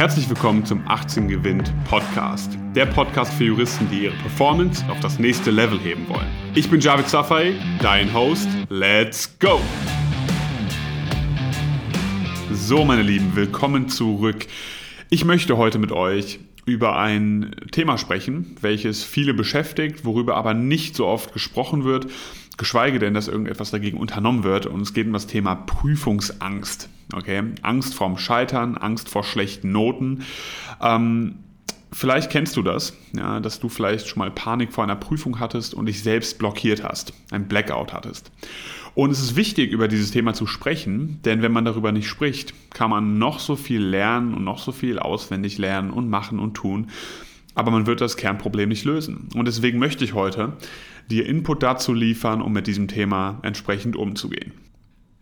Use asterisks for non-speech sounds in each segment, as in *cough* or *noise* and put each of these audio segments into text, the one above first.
Herzlich willkommen zum 18 Gewinnt Podcast. Der Podcast für Juristen, die ihre Performance auf das nächste Level heben wollen. Ich bin Javid Safai, dein Host. Let's go! So, meine Lieben, willkommen zurück. Ich möchte heute mit euch über ein Thema sprechen, welches viele beschäftigt, worüber aber nicht so oft gesprochen wird, geschweige denn, dass irgendetwas dagegen unternommen wird. Und es geht um das Thema Prüfungsangst. Okay, Angst vorm Scheitern, Angst vor schlechten Noten. Ähm, vielleicht kennst du das, ja, dass du vielleicht schon mal Panik vor einer Prüfung hattest und dich selbst blockiert hast, ein Blackout hattest. Und es ist wichtig, über dieses Thema zu sprechen, denn wenn man darüber nicht spricht, kann man noch so viel lernen und noch so viel auswendig lernen und machen und tun, aber man wird das Kernproblem nicht lösen. Und deswegen möchte ich heute dir Input dazu liefern, um mit diesem Thema entsprechend umzugehen.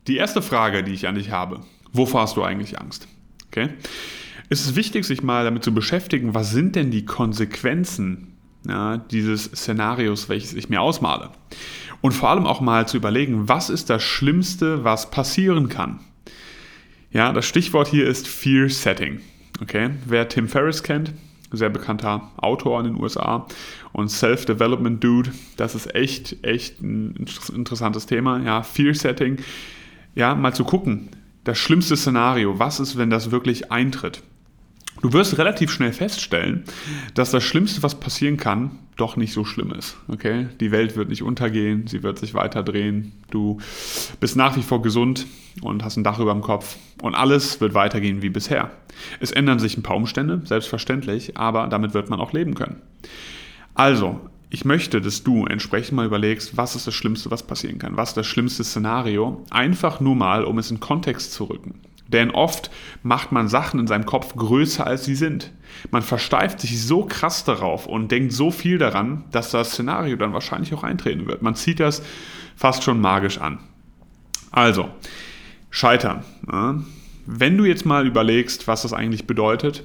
Die erste Frage, die ich an dich habe, wovor hast du eigentlich Angst? Okay? Es ist wichtig, sich mal damit zu beschäftigen, was sind denn die Konsequenzen ja, dieses Szenarios, welches ich mir ausmale. Und vor allem auch mal zu überlegen, was ist das Schlimmste, was passieren kann. Ja, das Stichwort hier ist Fear Setting. Okay, wer Tim Ferriss kennt, sehr bekannter Autor in den USA und Self-Development Dude, das ist echt, echt ein interessantes Thema. Ja, Fear Setting. Ja, mal zu gucken, das schlimmste Szenario, was ist, wenn das wirklich eintritt? Du wirst relativ schnell feststellen, dass das Schlimmste, was passieren kann, doch nicht so schlimm ist. Okay? Die Welt wird nicht untergehen, sie wird sich weiter drehen. Du bist nach wie vor gesund und hast ein Dach über dem Kopf und alles wird weitergehen wie bisher. Es ändern sich ein paar Umstände, selbstverständlich, aber damit wird man auch leben können. Also, ich möchte, dass du entsprechend mal überlegst, was ist das Schlimmste, was passieren kann, was ist das schlimmste Szenario, einfach nur mal, um es in Kontext zu rücken. Denn oft macht man Sachen in seinem Kopf größer, als sie sind. Man versteift sich so krass darauf und denkt so viel daran, dass das Szenario dann wahrscheinlich auch eintreten wird. Man zieht das fast schon magisch an. Also, scheitern. Wenn du jetzt mal überlegst, was das eigentlich bedeutet,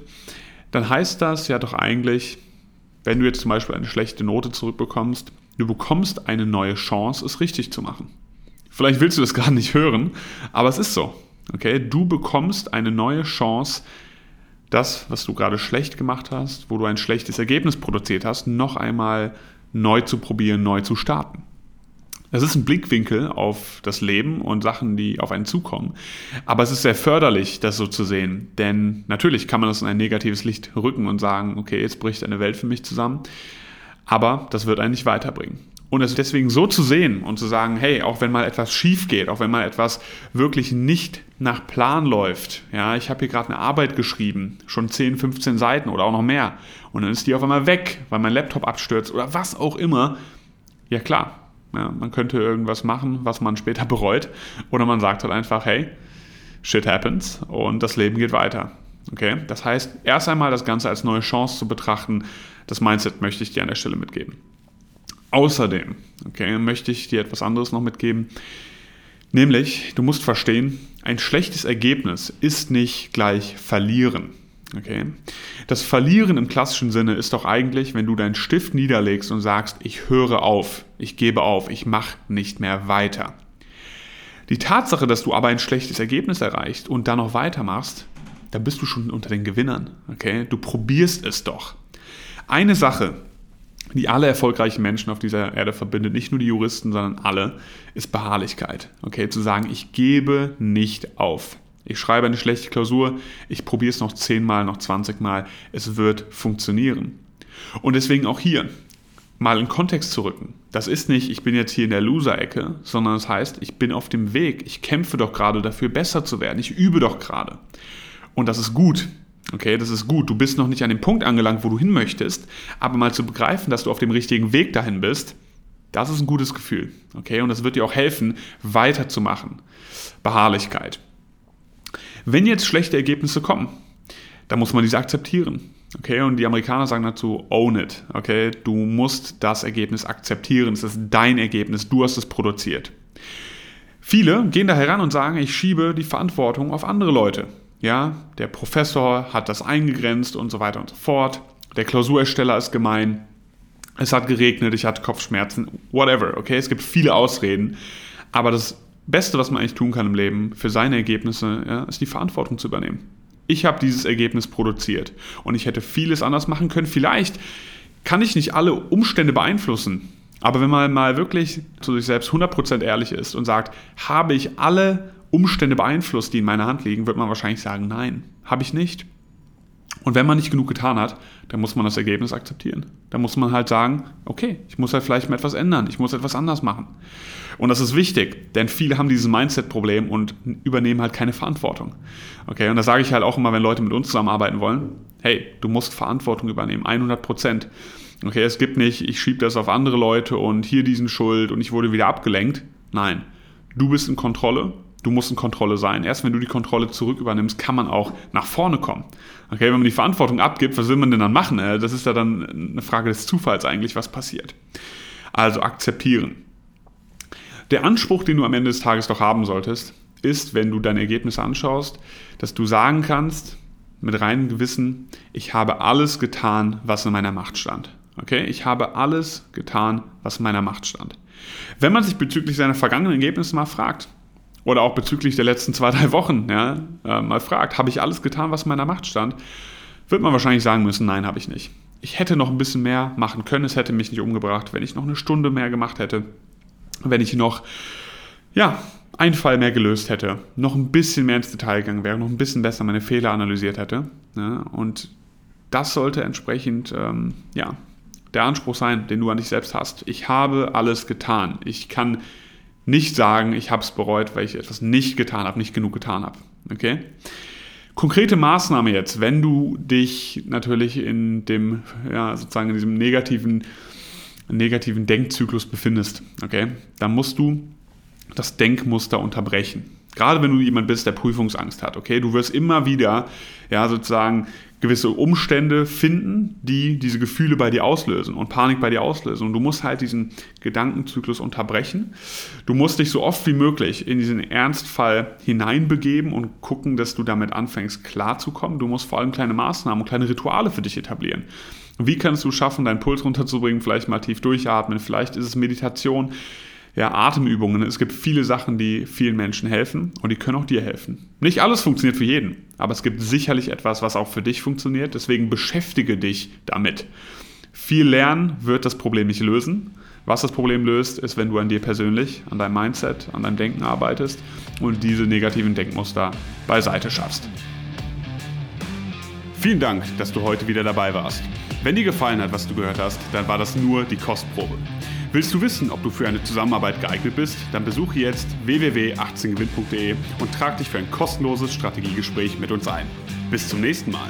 dann heißt das ja doch eigentlich, wenn du jetzt zum Beispiel eine schlechte Note zurückbekommst, du bekommst eine neue Chance, es richtig zu machen. Vielleicht willst du das *laughs* gar nicht hören, aber es ist so. Okay, du bekommst eine neue Chance, das, was du gerade schlecht gemacht hast, wo du ein schlechtes Ergebnis produziert hast, noch einmal neu zu probieren, neu zu starten. Das ist ein Blickwinkel auf das Leben und Sachen, die auf einen zukommen. Aber es ist sehr förderlich, das so zu sehen. Denn natürlich kann man das in ein negatives Licht rücken und sagen, okay, jetzt bricht eine Welt für mich zusammen. Aber das wird einen nicht weiterbringen. Und es deswegen so zu sehen und zu sagen, hey, auch wenn mal etwas schief geht, auch wenn mal etwas wirklich nicht nach Plan läuft, ja, ich habe hier gerade eine Arbeit geschrieben, schon 10, 15 Seiten oder auch noch mehr, und dann ist die auf einmal weg, weil mein Laptop abstürzt oder was auch immer, ja klar, ja, man könnte irgendwas machen, was man später *laughs* bereut, oder man sagt halt einfach, hey, shit happens und das Leben geht weiter. Okay? Das heißt, erst einmal das Ganze als neue Chance zu betrachten, das Mindset möchte ich dir an der Stelle mitgeben. Außerdem okay, möchte ich dir etwas anderes noch mitgeben. Nämlich, du musst verstehen, ein schlechtes Ergebnis ist nicht gleich verlieren. Okay? Das Verlieren im klassischen Sinne ist doch eigentlich, wenn du deinen Stift niederlegst und sagst, ich höre auf, ich gebe auf, ich mache nicht mehr weiter. Die Tatsache, dass du aber ein schlechtes Ergebnis erreichst und dann noch weitermachst, da bist du schon unter den Gewinnern. Okay? Du probierst es doch. Eine Sache, die alle erfolgreichen Menschen auf dieser Erde verbindet, nicht nur die Juristen, sondern alle, ist Beharrlichkeit. Okay, zu sagen, ich gebe nicht auf. Ich schreibe eine schlechte Klausur, ich probiere es noch 10 Mal, noch 20 Mal, es wird funktionieren. Und deswegen auch hier mal in Kontext zu rücken. Das ist nicht, ich bin jetzt hier in der Loser-Ecke, sondern das heißt, ich bin auf dem Weg, ich kämpfe doch gerade dafür, besser zu werden, ich übe doch gerade. Und das ist gut. Okay, das ist gut. Du bist noch nicht an dem Punkt angelangt, wo du hin möchtest, aber mal zu begreifen, dass du auf dem richtigen Weg dahin bist, das ist ein gutes Gefühl. Okay, und das wird dir auch helfen, weiterzumachen. Beharrlichkeit. Wenn jetzt schlechte Ergebnisse kommen, dann muss man diese akzeptieren. Okay, und die Amerikaner sagen dazu, own it. Okay, du musst das Ergebnis akzeptieren. Es ist dein Ergebnis, du hast es produziert. Viele gehen da heran und sagen, ich schiebe die Verantwortung auf andere Leute. Ja, der Professor hat das eingegrenzt und so weiter und so fort. Der Klausurersteller ist gemein. Es hat geregnet, ich hatte Kopfschmerzen, whatever. Okay, es gibt viele Ausreden. Aber das Beste, was man eigentlich tun kann im Leben für seine Ergebnisse, ja, ist die Verantwortung zu übernehmen. Ich habe dieses Ergebnis produziert und ich hätte vieles anders machen können. Vielleicht kann ich nicht alle Umstände beeinflussen. Aber wenn man mal wirklich zu sich selbst 100% ehrlich ist und sagt, habe ich alle Umstände beeinflusst, die in meiner Hand liegen, wird man wahrscheinlich sagen, nein, habe ich nicht. Und wenn man nicht genug getan hat, dann muss man das Ergebnis akzeptieren. Dann muss man halt sagen, okay, ich muss halt vielleicht mal etwas ändern, ich muss etwas anders machen. Und das ist wichtig, denn viele haben dieses Mindset-Problem und übernehmen halt keine Verantwortung. Okay, und da sage ich halt auch immer, wenn Leute mit uns zusammenarbeiten wollen, hey, du musst Verantwortung übernehmen, 100 Prozent. Okay, es gibt nicht, ich schiebe das auf andere Leute und hier diesen Schuld und ich wurde wieder abgelenkt. Nein, du bist in Kontrolle du musst in Kontrolle sein. Erst wenn du die Kontrolle zurück übernimmst, kann man auch nach vorne kommen. Okay, wenn man die Verantwortung abgibt, was will man denn dann machen? Das ist ja dann eine Frage des Zufalls eigentlich, was passiert. Also akzeptieren. Der Anspruch, den du am Ende des Tages doch haben solltest, ist, wenn du deine Ergebnisse anschaust, dass du sagen kannst, mit reinem Gewissen, ich habe alles getan, was in meiner Macht stand. Okay, ich habe alles getan, was in meiner Macht stand. Wenn man sich bezüglich seiner vergangenen Ergebnisse mal fragt, oder auch bezüglich der letzten zwei, drei Wochen ja, äh, mal fragt, habe ich alles getan, was in meiner Macht stand, wird man wahrscheinlich sagen müssen, nein, habe ich nicht. Ich hätte noch ein bisschen mehr machen können, es hätte mich nicht umgebracht, wenn ich noch eine Stunde mehr gemacht hätte, wenn ich noch, ja, einen Fall mehr gelöst hätte, noch ein bisschen mehr ins Detail gegangen wäre, noch ein bisschen besser meine Fehler analysiert hätte. Ja, und das sollte entsprechend, ähm, ja, der Anspruch sein, den du an dich selbst hast. Ich habe alles getan. Ich kann nicht sagen, ich habe es bereut, weil ich etwas nicht getan habe, nicht genug getan habe. Okay? Konkrete Maßnahme jetzt, wenn du dich natürlich in dem, ja, sozusagen in diesem negativen, negativen Denkzyklus befindest, okay, dann musst du das Denkmuster unterbrechen. Gerade wenn du jemand bist, der Prüfungsangst hat, okay, du wirst immer wieder, ja, sozusagen gewisse Umstände finden, die diese Gefühle bei dir auslösen und Panik bei dir auslösen. Und du musst halt diesen Gedankenzyklus unterbrechen. Du musst dich so oft wie möglich in diesen Ernstfall hineinbegeben und gucken, dass du damit anfängst klarzukommen. Du musst vor allem kleine Maßnahmen und kleine Rituale für dich etablieren. Wie kannst du schaffen, deinen Puls runterzubringen? Vielleicht mal tief durchatmen, vielleicht ist es Meditation ja, Atemübungen. Es gibt viele Sachen, die vielen Menschen helfen und die können auch dir helfen. Nicht alles funktioniert für jeden, aber es gibt sicherlich etwas, was auch für dich funktioniert. Deswegen beschäftige dich damit. Viel Lernen wird das Problem nicht lösen. Was das Problem löst, ist, wenn du an dir persönlich, an deinem Mindset, an deinem Denken arbeitest und diese negativen Denkmuster beiseite schaffst. Vielen Dank, dass du heute wieder dabei warst. Wenn dir gefallen hat, was du gehört hast, dann war das nur die Kostprobe. Willst du wissen, ob du für eine Zusammenarbeit geeignet bist? Dann besuche jetzt www.18gewinn.de und trag dich für ein kostenloses Strategiegespräch mit uns ein. Bis zum nächsten Mal.